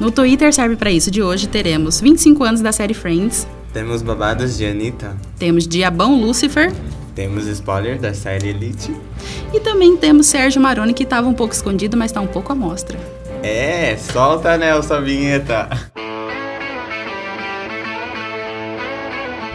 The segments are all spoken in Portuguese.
No Twitter serve para isso. De hoje teremos 25 anos da série Friends. Temos babados de Anitta. Temos Diabão Lucifer. Temos spoiler da série Elite. E também temos Sérgio Maroni, que estava um pouco escondido, mas está um pouco à mostra. É, solta, Nelson, a vinheta.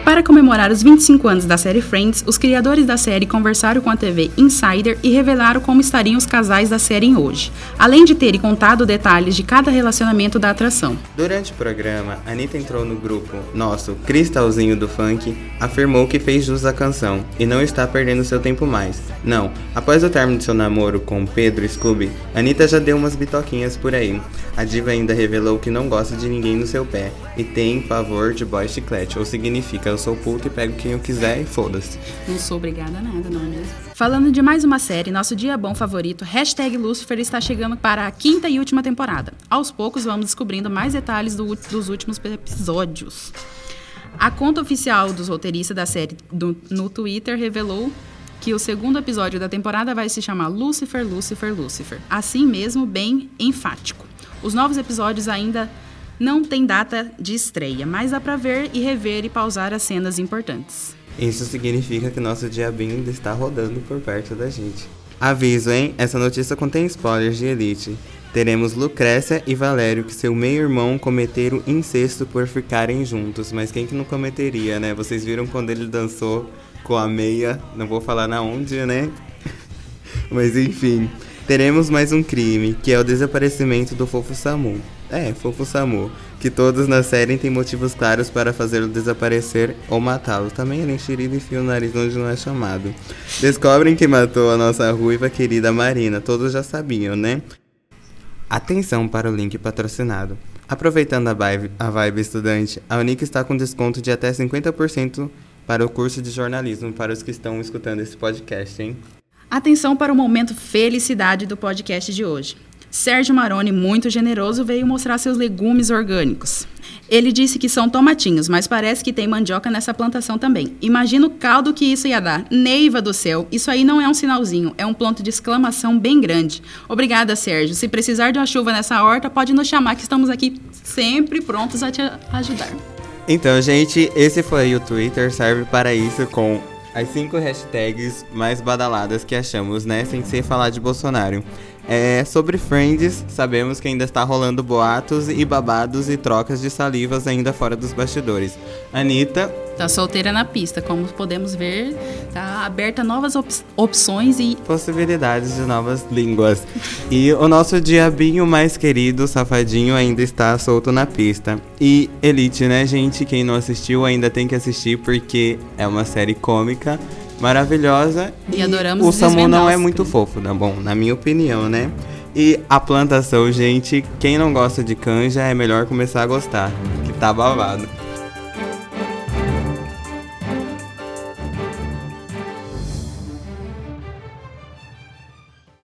Para comemorar os 25 anos da série Friends, os criadores da série conversaram com a TV Insider e revelaram como estariam os casais da série hoje, além de terem contado detalhes de cada relacionamento da atração. Durante o programa, Anitta entrou no grupo nosso Cristalzinho do Funk, afirmou que fez jus à canção e não está perdendo seu tempo mais. Não, após o término de seu namoro com Pedro Scooby, Anitta já deu umas bitoquinhas por aí. A diva ainda revelou que não gosta de ninguém no seu pé e tem pavor de boy chiclete, ou significa eu sou puto e pego quem eu quiser e foda-se. Não sou obrigada a nada, não é mesmo? Falando de mais uma série, nosso dia bom favorito, hashtag Lucifer, está chegando para a quinta e última temporada. Aos poucos vamos descobrindo mais detalhes do, dos últimos episódios. A conta oficial dos roteiristas da série do, no Twitter revelou que o segundo episódio da temporada vai se chamar Lucifer, Lucifer, Lucifer. Assim mesmo, bem enfático. Os novos episódios ainda não tem data de estreia, mas dá pra ver e rever e pausar as cenas importantes. Isso significa que nosso diabinho ainda está rodando por perto da gente. Aviso, hein? Essa notícia contém spoilers de Elite. Teremos Lucrécia e Valério, que seu meio-irmão cometeram incesto por ficarem juntos. Mas quem que não cometeria, né? Vocês viram quando ele dançou com a meia, não vou falar na onde, né? Mas enfim, teremos mais um crime, que é o desaparecimento do Fofo Samu. É, Fofo Samu, que todos na série têm motivos claros para fazê-lo desaparecer ou matá-lo. Também ele enxerido e enfia o nariz onde não é chamado. Descobrem que matou a nossa ruiva querida Marina, todos já sabiam, né? Atenção para o link patrocinado. Aproveitando a vibe, a vibe estudante, a Unic está com desconto de até 50% para o curso de jornalismo para os que estão escutando esse podcast, hein? Atenção para o momento felicidade do podcast de hoje. Sérgio Maroni, muito generoso, veio mostrar seus legumes orgânicos. Ele disse que são tomatinhos, mas parece que tem mandioca nessa plantação também. Imagina o caldo que isso ia dar. Neiva do céu, isso aí não é um sinalzinho, é um ponto de exclamação bem grande. Obrigada, Sérgio. Se precisar de uma chuva nessa horta, pode nos chamar que estamos aqui sempre prontos a te ajudar. Então, gente, esse foi o Twitter, serve para isso com as cinco hashtags mais badaladas que achamos, né? Sem ser falar de Bolsonaro. É, sobre Friends, sabemos que ainda está rolando boatos e babados e trocas de salivas ainda fora dos bastidores. Anitta. Tá solteira na pista, como podemos ver, tá aberta novas op opções e. Possibilidades de novas línguas. e o nosso diabinho mais querido, safadinho, ainda está solto na pista. E Elite, né, gente? Quem não assistiu ainda tem que assistir porque é uma série cômica maravilhosa. E, e adoramos O Samu não é muito fofo, tá bom? Na minha opinião, né? E a plantação, gente, quem não gosta de canja é melhor começar a gostar, que tá babado.